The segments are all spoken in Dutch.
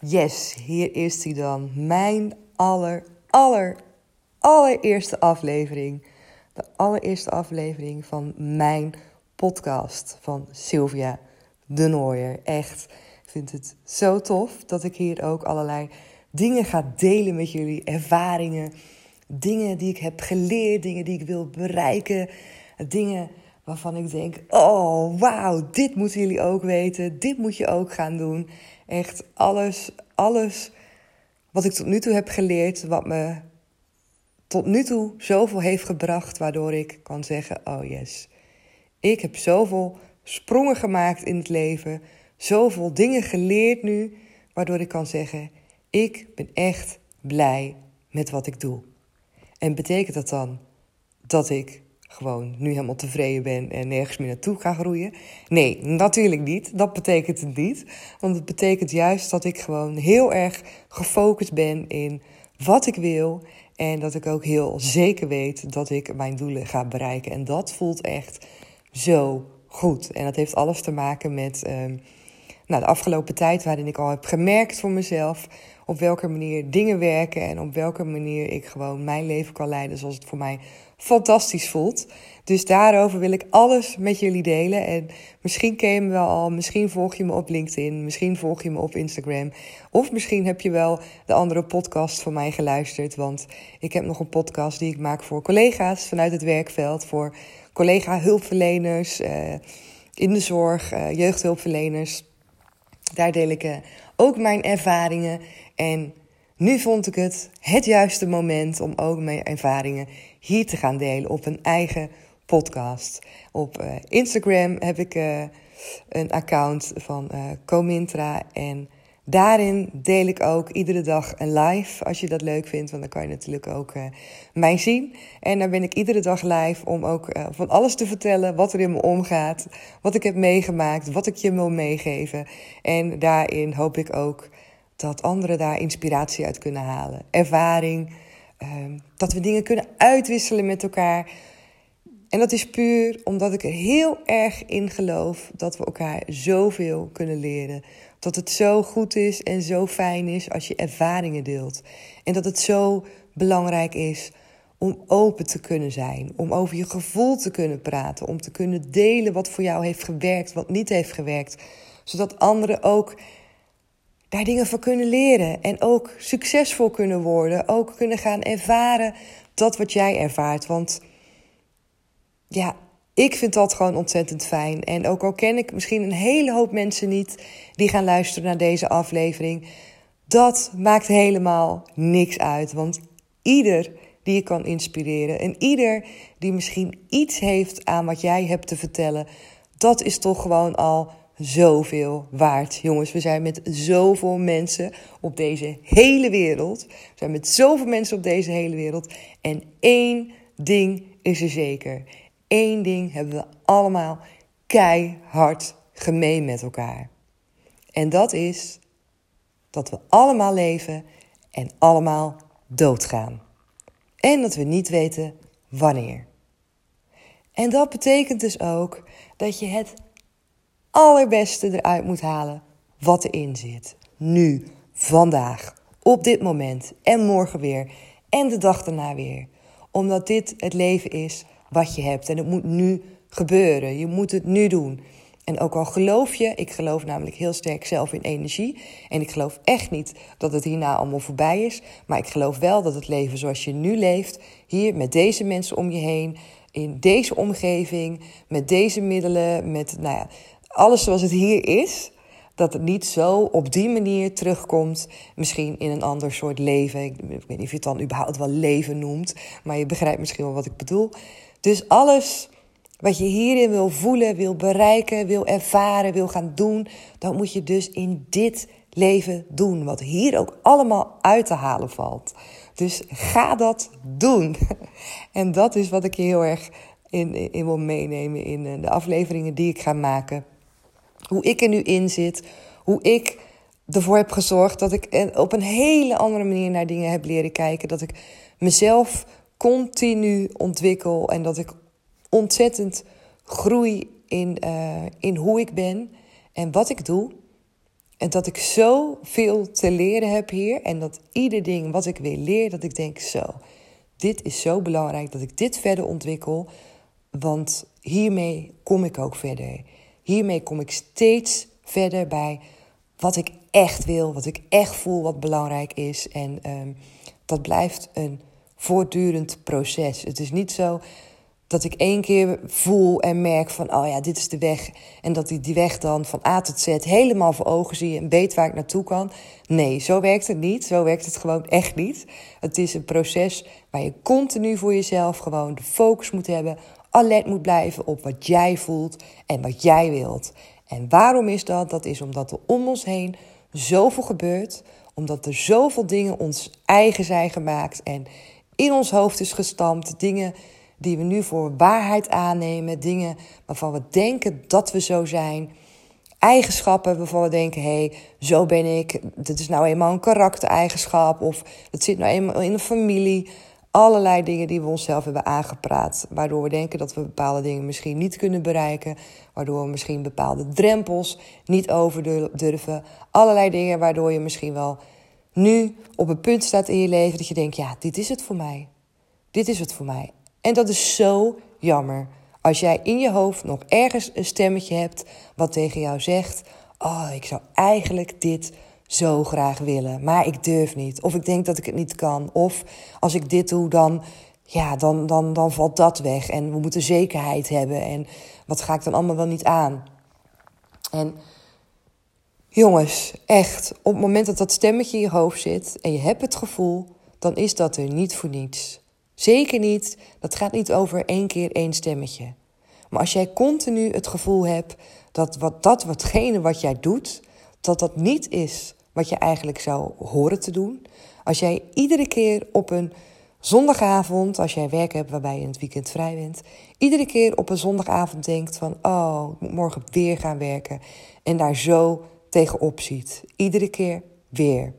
Yes, hier is hij dan. Mijn aller, aller, allereerste aflevering. De allereerste aflevering van mijn podcast van Sylvia de Nooier. Echt, ik vind het zo tof dat ik hier ook allerlei dingen ga delen met jullie. Ervaringen, dingen die ik heb geleerd, dingen die ik wil bereiken. Dingen waarvan ik denk, oh wauw, dit moeten jullie ook weten. Dit moet je ook gaan doen. Echt alles, alles wat ik tot nu toe heb geleerd, wat me tot nu toe zoveel heeft gebracht, waardoor ik kan zeggen: Oh yes, ik heb zoveel sprongen gemaakt in het leven, zoveel dingen geleerd nu, waardoor ik kan zeggen: Ik ben echt blij met wat ik doe. En betekent dat dan dat ik gewoon nu helemaal tevreden ben en nergens meer naartoe ga groeien. Nee, natuurlijk niet. Dat betekent het niet. Want het betekent juist dat ik gewoon heel erg gefocust ben in wat ik wil. En dat ik ook heel zeker weet dat ik mijn doelen ga bereiken. En dat voelt echt zo goed. En dat heeft alles te maken met um, nou, de afgelopen tijd waarin ik al heb gemerkt voor mezelf op welke manier dingen werken en op welke manier ik gewoon mijn leven kan leiden zoals het voor mij fantastisch voelt. Dus daarover wil ik alles met jullie delen. En misschien ken je me wel al, misschien volg je me op LinkedIn, misschien volg je me op Instagram. Of misschien heb je wel de andere podcast van mij geluisterd. Want ik heb nog een podcast die ik maak voor collega's vanuit het werkveld, voor collega-hulpverleners uh, in de zorg, uh, jeugdhulpverleners. Daar deel ik uh, ook mijn ervaringen. En nu vond ik het het juiste moment om ook mijn ervaringen hier te gaan delen op een eigen podcast. Op uh, Instagram heb ik uh, een account van uh, Comintra en daarin deel ik ook iedere dag een live als je dat leuk vindt, want dan kan je natuurlijk ook mij zien. En dan ben ik iedere dag live om ook van alles te vertellen wat er in me omgaat, wat ik heb meegemaakt, wat ik je wil meegeven. En daarin hoop ik ook dat anderen daar inspiratie uit kunnen halen, ervaring. Um, dat we dingen kunnen uitwisselen met elkaar. En dat is puur omdat ik er heel erg in geloof dat we elkaar zoveel kunnen leren. Dat het zo goed is en zo fijn is als je ervaringen deelt. En dat het zo belangrijk is om open te kunnen zijn, om over je gevoel te kunnen praten, om te kunnen delen wat voor jou heeft gewerkt, wat niet heeft gewerkt, zodat anderen ook daar dingen van kunnen leren en ook succesvol kunnen worden, ook kunnen gaan ervaren dat wat jij ervaart. Want ja, ik vind dat gewoon ontzettend fijn. En ook al ken ik misschien een hele hoop mensen niet die gaan luisteren naar deze aflevering, dat maakt helemaal niks uit. Want ieder die je kan inspireren en ieder die misschien iets heeft aan wat jij hebt te vertellen, dat is toch gewoon al zoveel waard. Jongens, we zijn met zoveel mensen op deze hele wereld. We zijn met zoveel mensen op deze hele wereld. En één ding is er zeker. Eén ding hebben we allemaal keihard gemeen met elkaar. En dat is dat we allemaal leven en allemaal doodgaan. En dat we niet weten wanneer. En dat betekent dus ook dat je het allerbeste eruit moet halen wat erin zit. Nu, vandaag, op dit moment en morgen weer en de dag daarna weer. Omdat dit het leven is wat je hebt en het moet nu gebeuren. Je moet het nu doen. En ook al geloof je, ik geloof namelijk heel sterk zelf in energie. En ik geloof echt niet dat het hierna allemaal voorbij is. Maar ik geloof wel dat het leven zoals je nu leeft, hier met deze mensen om je heen, in deze omgeving, met deze middelen, met nou ja, alles zoals het hier is, dat het niet zo op die manier terugkomt. Misschien in een ander soort leven. Ik weet niet of je het dan überhaupt wel leven noemt. Maar je begrijpt misschien wel wat ik bedoel. Dus alles wat je hierin wil voelen, wil bereiken, wil ervaren, wil gaan doen. Dat moet je dus in dit leven doen. Wat hier ook allemaal uit te halen valt. Dus ga dat doen. En dat is wat ik je heel erg in, in wil meenemen in eh, de afleveringen die ik ga maken. Hoe ik er nu in zit. Hoe ik ervoor heb gezorgd dat ik op een hele andere manier naar dingen heb leren kijken. Dat ik mezelf continu ontwikkel en dat ik ontzettend groei in, uh, in hoe ik ben en wat ik doe. En dat ik zoveel te leren heb hier. En dat ieder ding wat ik weer leer, dat ik denk zo. Dit is zo belangrijk dat ik dit verder ontwikkel. Want hiermee kom ik ook verder. Hiermee kom ik steeds verder bij wat ik echt wil, wat ik echt voel, wat belangrijk is. En um, dat blijft een voortdurend proces. Het is niet zo dat ik één keer voel en merk van, oh ja, dit is de weg. En dat ik die weg dan van A tot Z helemaal voor ogen zie en weet waar ik naartoe kan. Nee, zo werkt het niet. Zo werkt het gewoon echt niet. Het is een proces waar je continu voor jezelf gewoon de focus moet hebben. Alert moet blijven op wat jij voelt en wat jij wilt. En waarom is dat? Dat is omdat er om ons heen zoveel gebeurt. Omdat er zoveel dingen ons eigen zijn gemaakt en in ons hoofd is gestampt. Dingen die we nu voor waarheid aannemen. Dingen waarvan we denken dat we zo zijn. Eigenschappen waarvan we denken: hé, hey, zo ben ik. Dit is nou eenmaal een karaktereigenschap. Of het zit nou eenmaal in een familie. Allerlei dingen die we onszelf hebben aangepraat. Waardoor we denken dat we bepaalde dingen misschien niet kunnen bereiken. Waardoor we misschien bepaalde drempels niet over durven. Allerlei dingen waardoor je misschien wel nu op een punt staat in je leven dat je denkt: ja, dit is het voor mij. Dit is het voor mij. En dat is zo jammer. Als jij in je hoofd nog ergens een stemmetje hebt wat tegen jou zegt: Oh, ik zou eigenlijk dit zo graag willen, maar ik durf niet. Of ik denk dat ik het niet kan. Of als ik dit doe, dan, ja, dan, dan, dan valt dat weg. En we moeten zekerheid hebben. En wat ga ik dan allemaal wel niet aan? En jongens, echt, op het moment dat dat stemmetje in je hoofd zit en je hebt het gevoel, dan is dat er niet voor niets. Zeker niet, dat gaat niet over één keer één stemmetje. Maar als jij continu het gevoel hebt dat wat, dat watgene wat jij doet, dat dat niet is wat je eigenlijk zou horen te doen. Als jij iedere keer op een zondagavond, als jij werk hebt waarbij je in het weekend vrij bent, iedere keer op een zondagavond denkt van, oh, ik moet morgen weer gaan werken en daar zo tegenop ziet. Iedere keer weer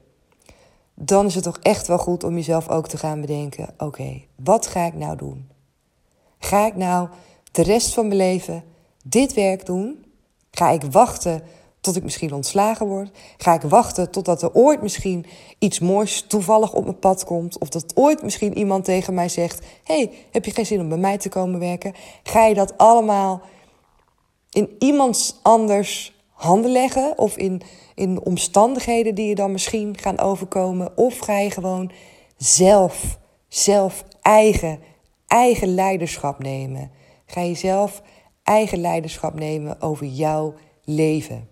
dan is het toch echt wel goed om jezelf ook te gaan bedenken: oké, wat ga ik nou doen? Ga ik nou de rest van mijn leven dit werk doen? Ga ik wachten tot ik misschien ontslagen word? Ga ik wachten totdat er ooit misschien iets moois toevallig op mijn pad komt? Of dat ooit misschien iemand tegen mij zegt: hey, heb je geen zin om bij mij te komen werken? Ga je dat allemaal in iemands anders handen leggen of in in omstandigheden die je dan misschien gaan overkomen? Of ga je gewoon zelf, zelf eigen, eigen leiderschap nemen? Ga je zelf eigen leiderschap nemen over jouw leven?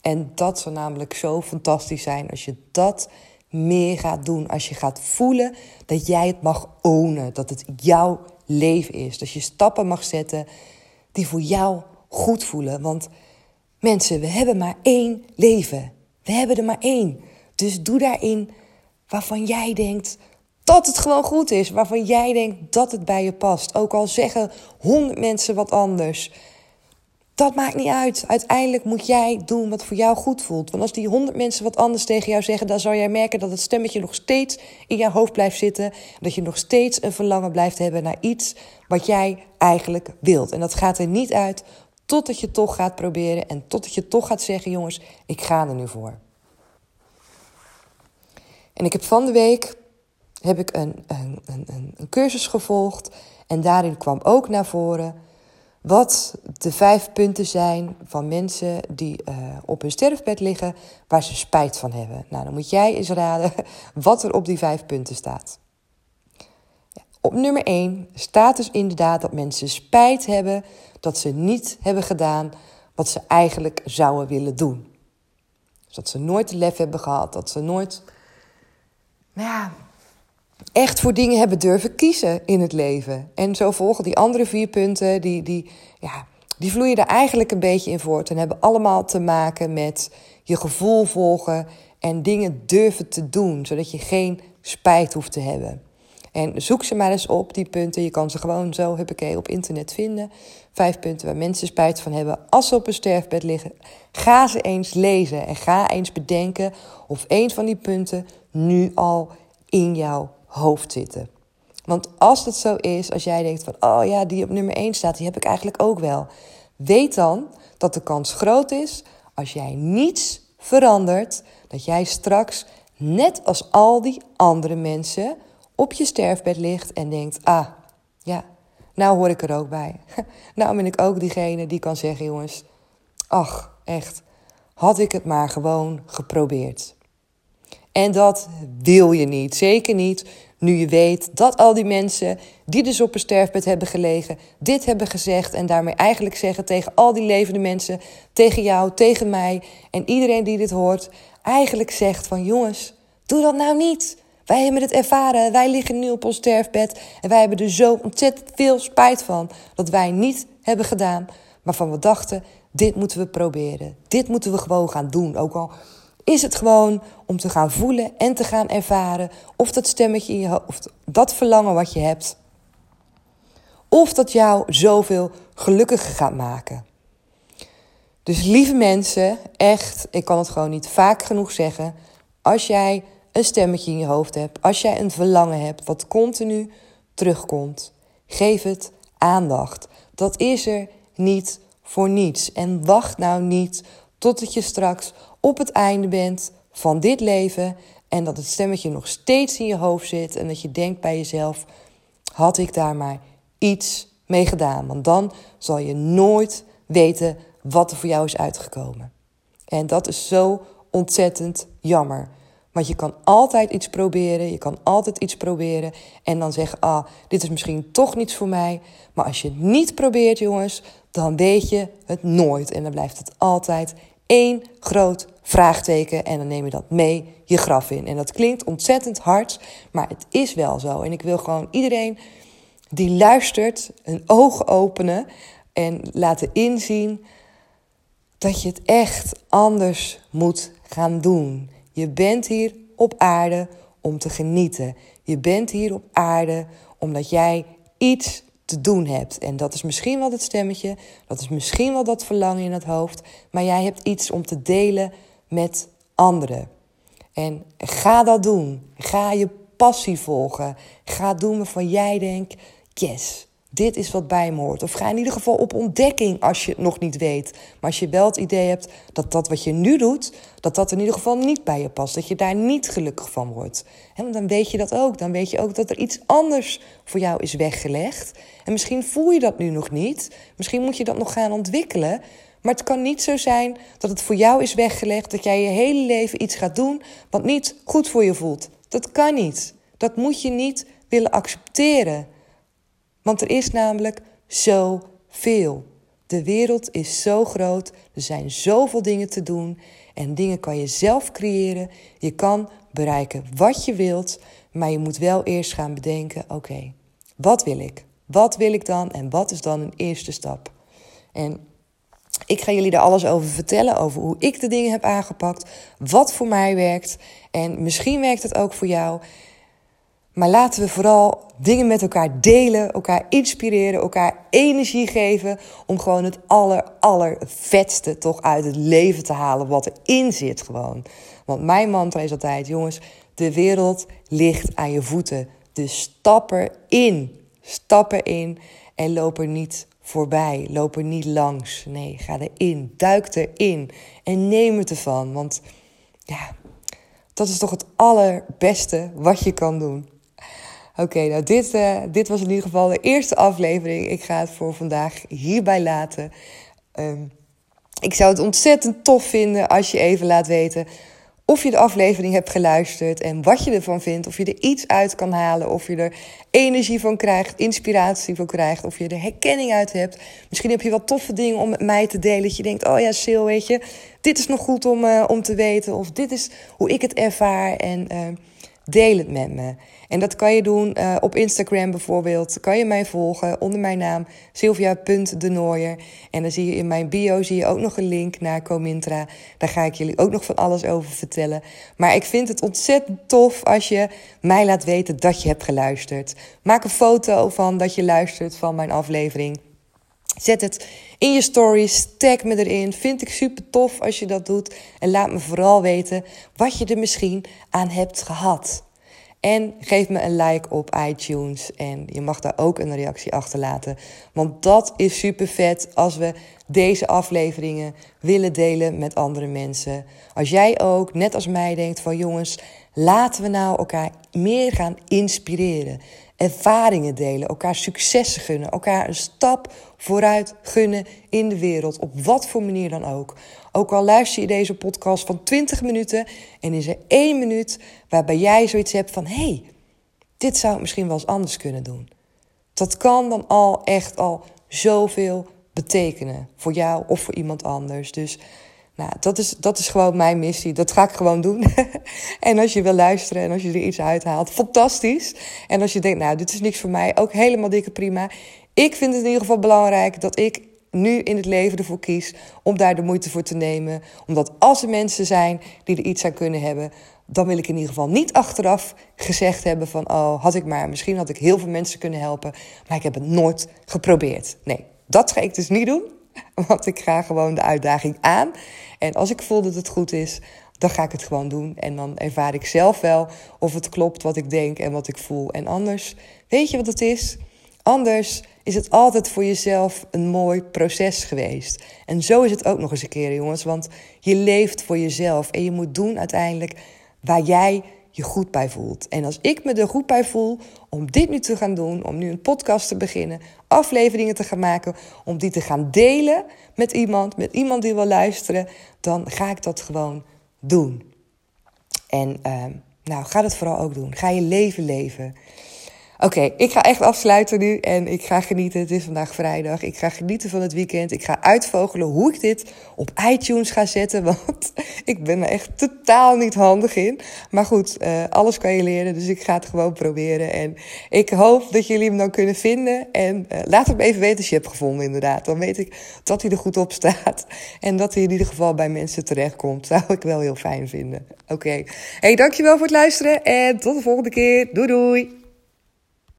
En dat zou namelijk zo fantastisch zijn als je dat meer gaat doen. Als je gaat voelen dat jij het mag ownen, dat het jouw leven is. Dat je stappen mag zetten die voor jou goed voelen. Want Mensen, we hebben maar één leven. We hebben er maar één. Dus doe daarin waarvan jij denkt dat het gewoon goed is. Waarvan jij denkt dat het bij je past. Ook al zeggen honderd mensen wat anders. Dat maakt niet uit. Uiteindelijk moet jij doen wat voor jou goed voelt. Want als die honderd mensen wat anders tegen jou zeggen, dan zal jij merken dat het stemmetje nog steeds in jouw hoofd blijft zitten. Dat je nog steeds een verlangen blijft hebben naar iets wat jij eigenlijk wilt. En dat gaat er niet uit Totdat je toch gaat proberen en totdat je toch gaat zeggen: jongens, ik ga er nu voor. En ik heb van de week heb ik een, een, een, een cursus gevolgd. En daarin kwam ook naar voren wat de vijf punten zijn van mensen die uh, op hun sterfbed liggen waar ze spijt van hebben. Nou, dan moet jij eens raden wat er op die vijf punten staat. Op nummer 1 staat dus inderdaad dat mensen spijt hebben dat ze niet hebben gedaan wat ze eigenlijk zouden willen doen. Dus dat ze nooit de lef hebben gehad, dat ze nooit nou ja, echt voor dingen hebben durven kiezen in het leven. En zo volgen die andere vier punten, die, die, ja, die vloeien er eigenlijk een beetje in voort en hebben allemaal te maken met je gevoel volgen en dingen durven te doen, zodat je geen spijt hoeft te hebben. En zoek ze maar eens op, die punten. Je kan ze gewoon zo, huppakee, op internet vinden. Vijf punten waar mensen spijt van hebben als ze op een sterfbed liggen. Ga ze eens lezen en ga eens bedenken of een van die punten nu al in jouw hoofd zitten. Want als dat zo is, als jij denkt van, oh ja, die op nummer 1 staat, die heb ik eigenlijk ook wel. Weet dan dat de kans groot is, als jij niets verandert, dat jij straks, net als al die andere mensen, op je sterfbed ligt en denkt: ah, ja, nou hoor ik er ook bij. Nou ben ik ook diegene die kan zeggen: jongens, ach, echt, had ik het maar gewoon geprobeerd. En dat wil je niet, zeker niet nu je weet dat al die mensen die dus op een sterfbed hebben gelegen, dit hebben gezegd en daarmee eigenlijk zeggen tegen al die levende mensen, tegen jou, tegen mij en iedereen die dit hoort, eigenlijk zegt van jongens, doe dat nou niet. Wij hebben het ervaren, wij liggen nu op ons sterfbed en wij hebben er zo ontzettend veel spijt van dat wij niet hebben gedaan, maar van we dachten, dit moeten we proberen. Dit moeten we gewoon gaan doen, ook al is het gewoon om te gaan voelen en te gaan ervaren of dat stemmetje in je hoofd, dat verlangen wat je hebt, of dat jou zoveel gelukkiger gaat maken. Dus lieve mensen, echt, ik kan het gewoon niet vaak genoeg zeggen. Als jij een stemmetje in je hoofd hebt, als jij een verlangen hebt wat continu terugkomt, geef het aandacht. Dat is er niet voor niets. En wacht nou niet totdat je straks op het einde bent van dit leven en dat het stemmetje nog steeds in je hoofd zit en dat je denkt bij jezelf: had ik daar maar iets mee gedaan? Want dan zal je nooit weten wat er voor jou is uitgekomen. En dat is zo ontzettend jammer. Want je kan altijd iets proberen, je kan altijd iets proberen en dan zeggen: ah, dit is misschien toch niets voor mij. Maar als je het niet probeert, jongens, dan weet je het nooit. En dan blijft het altijd één groot vraagteken en dan neem je dat mee je graf in. En dat klinkt ontzettend hard, maar het is wel zo. En ik wil gewoon iedereen die luistert een oog openen en laten inzien dat je het echt anders moet gaan doen. Je bent hier op aarde om te genieten. Je bent hier op aarde omdat jij iets te doen hebt. En dat is misschien wel dat stemmetje, dat is misschien wel dat verlangen in het hoofd, maar jij hebt iets om te delen met anderen. En ga dat doen. Ga je passie volgen. Ga doen waarvan jij denkt: yes, dit is wat bij me hoort. Of ga in ieder geval op ontdekking als je het nog niet weet. Maar als je wel het idee hebt dat dat wat je nu doet, dat dat in ieder geval niet bij je past. Dat je daar niet gelukkig van wordt. En dan weet je dat ook. Dan weet je ook dat er iets anders voor jou is weggelegd. En misschien voel je dat nu nog niet. Misschien moet je dat nog gaan ontwikkelen. Maar het kan niet zo zijn dat het voor jou is weggelegd dat jij je hele leven iets gaat doen wat niet goed voor je voelt. Dat kan niet. Dat moet je niet willen accepteren. Want er is namelijk zoveel. De wereld is zo groot, er zijn zoveel dingen te doen en dingen kan je zelf creëren. Je kan bereiken wat je wilt, maar je moet wel eerst gaan bedenken: oké, wat wil ik? Wat wil ik dan en wat is dan een eerste stap? En ik ga jullie daar alles over vertellen, over hoe ik de dingen heb aangepakt, wat voor mij werkt en misschien werkt het ook voor jou. Maar laten we vooral dingen met elkaar delen, elkaar inspireren, elkaar energie geven om gewoon het aller, aller vetste toch uit het leven te halen wat erin zit gewoon. Want mijn mantra is altijd, jongens, de wereld ligt aan je voeten. Dus stap erin, stap erin en loop er niet voorbij, loop er niet langs. Nee, ga erin, duik erin en neem het ervan. Want ja, dat is toch het allerbeste wat je kan doen. Oké, nou dit, uh, dit was in ieder geval de eerste aflevering. Ik ga het voor vandaag hierbij laten. Um, ik zou het ontzettend tof vinden als je even laat weten of je de aflevering hebt geluisterd en wat je ervan vindt. Of je er iets uit kan halen, of je er energie van krijgt, inspiratie van krijgt, of je er herkenning uit hebt. Misschien heb je wat toffe dingen om met mij te delen. Dat je denkt, oh ja, Sil, weet je, dit is nog goed om, uh, om te weten. Of dit is hoe ik het ervaar en uh, deel het met me. En dat kan je doen uh, op Instagram bijvoorbeeld. Kan je mij volgen onder mijn naam sylvia.denooier. En dan zie je in mijn bio zie je ook nog een link naar Comintra. Daar ga ik jullie ook nog van alles over vertellen. Maar ik vind het ontzettend tof als je mij laat weten dat je hebt geluisterd. Maak een foto van dat je luistert van mijn aflevering. Zet het in je stories, tag me erin. Vind ik super tof als je dat doet. En laat me vooral weten wat je er misschien aan hebt gehad. En geef me een like op iTunes. En je mag daar ook een reactie achterlaten. Want dat is super vet als we deze afleveringen willen delen met andere mensen. Als jij ook, net als mij, denkt van jongens, laten we nou elkaar meer gaan inspireren. Ervaringen delen, elkaar successen gunnen, elkaar een stap vooruit gunnen in de wereld, op wat voor manier dan ook. Ook al luister je deze podcast van 20 minuten en is er één minuut waarbij jij zoiets hebt van: hey, dit zou ik misschien wel eens anders kunnen doen. Dat kan dan al echt al zoveel betekenen voor jou of voor iemand anders. Dus nou, dat is, dat is gewoon mijn missie. Dat ga ik gewoon doen. en als je wil luisteren en als je er iets uithaalt, fantastisch. En als je denkt, nou, dit is niks voor mij, ook helemaal dikke prima. Ik vind het in ieder geval belangrijk dat ik nu in het leven ervoor kies om daar de moeite voor te nemen. Omdat als er mensen zijn die er iets aan kunnen hebben, dan wil ik in ieder geval niet achteraf gezegd hebben van, oh, had ik maar, misschien had ik heel veel mensen kunnen helpen, maar ik heb het nooit geprobeerd. Nee, dat ga ik dus niet doen, want ik ga gewoon de uitdaging aan. En als ik voel dat het goed is, dan ga ik het gewoon doen. En dan ervaar ik zelf wel of het klopt wat ik denk en wat ik voel. En anders, weet je wat het is? Anders is het altijd voor jezelf een mooi proces geweest. En zo is het ook nog eens een keer, jongens. Want je leeft voor jezelf en je moet doen uiteindelijk waar jij je goed bij voelt. En als ik me er goed bij voel om dit nu te gaan doen, om nu een podcast te beginnen, afleveringen te gaan maken, om die te gaan delen met iemand, met iemand die wil luisteren, dan ga ik dat gewoon doen. En uh, nou, ga dat vooral ook doen. Ga je leven leven. Oké, ik ga echt afsluiten nu en ik ga genieten. Het is vandaag vrijdag. Ik ga genieten van het weekend. Ik ga uitvogelen hoe ik dit op iTunes ga zetten. Want ik ben er echt totaal niet handig in. Maar goed, uh, alles kan je leren. Dus ik ga het gewoon proberen. En ik hoop dat jullie hem dan kunnen vinden. En uh, laat het me even weten als je hebt gevonden, inderdaad. Dan weet ik dat hij er goed op staat. En dat hij in ieder geval bij mensen terechtkomt. Zou ik wel heel fijn vinden. Oké. Okay. Hey, dankjewel voor het luisteren. En tot de volgende keer. Doei doei.